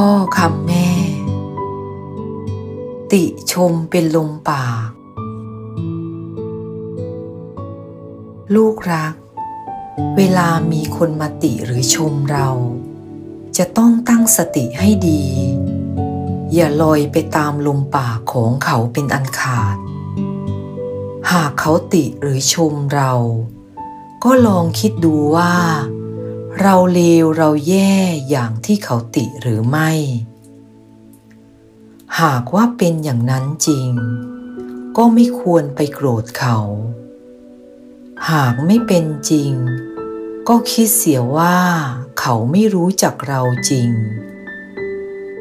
พ่อคำแม่ ติชมเป็นลมปาก ลูกรัก เวลามีคนมาติหรือชมเรา จะต้องตั้งสติให้ดี อย่าลอยไปตามลมปากของเขาเป็นอันขาด หากเขาติหรือชมเรา ก็ลองคิดดูว่า เราเลวเราแย่อย่างที่เขาติหรือไม่ หากว่าเป็นอย่างนั้นจริง ก็ไม่ควรไปโกรธเขา หากไม่เป็นจริง ก็คิดเสียว่าเขาไม่รู้จักเราจริง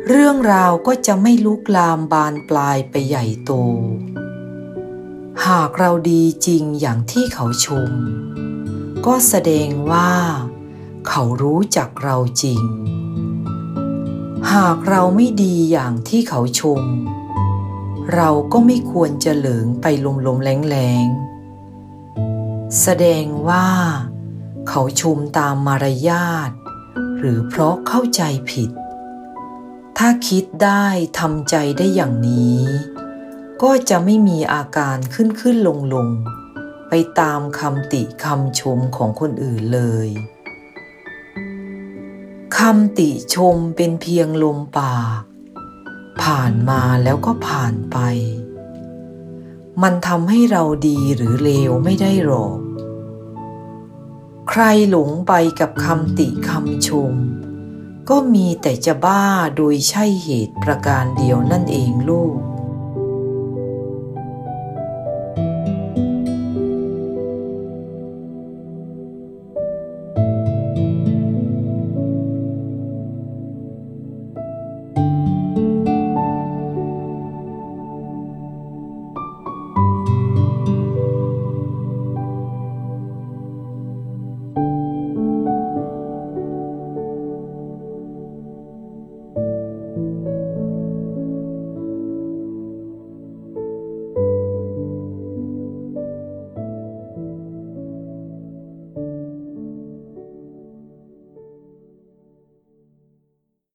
เรื่องราวก็จะไม่ลุกลามบานปลายไปใหญ่โต หากเราดีจริงอย่างที่เขาชม ก็แสดงว่า เขารู้จักเราจริง หากเราไม่ดีอย่างที่เขาชม เราก็ไม่ควรจะเหลิงไปลมๆแรงๆ แสดงว่า เขาชมตามมารยาท หรือเพราะเข้าใจผิด ถ้าคิดได้ทำใจได้อย่างนี้ ก็จะไม่มีอาการขึ้นขึ้นลงลงไปตามคำติคำชมของคนอื่นเลย คำติชมเป็นเพียงลมปาก ผ่านมาแล้วก็ผ่านไป มันทำให้เราดีหรือเลวไม่ได้หรอก ใครหลงไปกับคำติคำชม ก็มีแต่จะบ้าโดยใช่เหตุประการเดียวนั่นเองลูก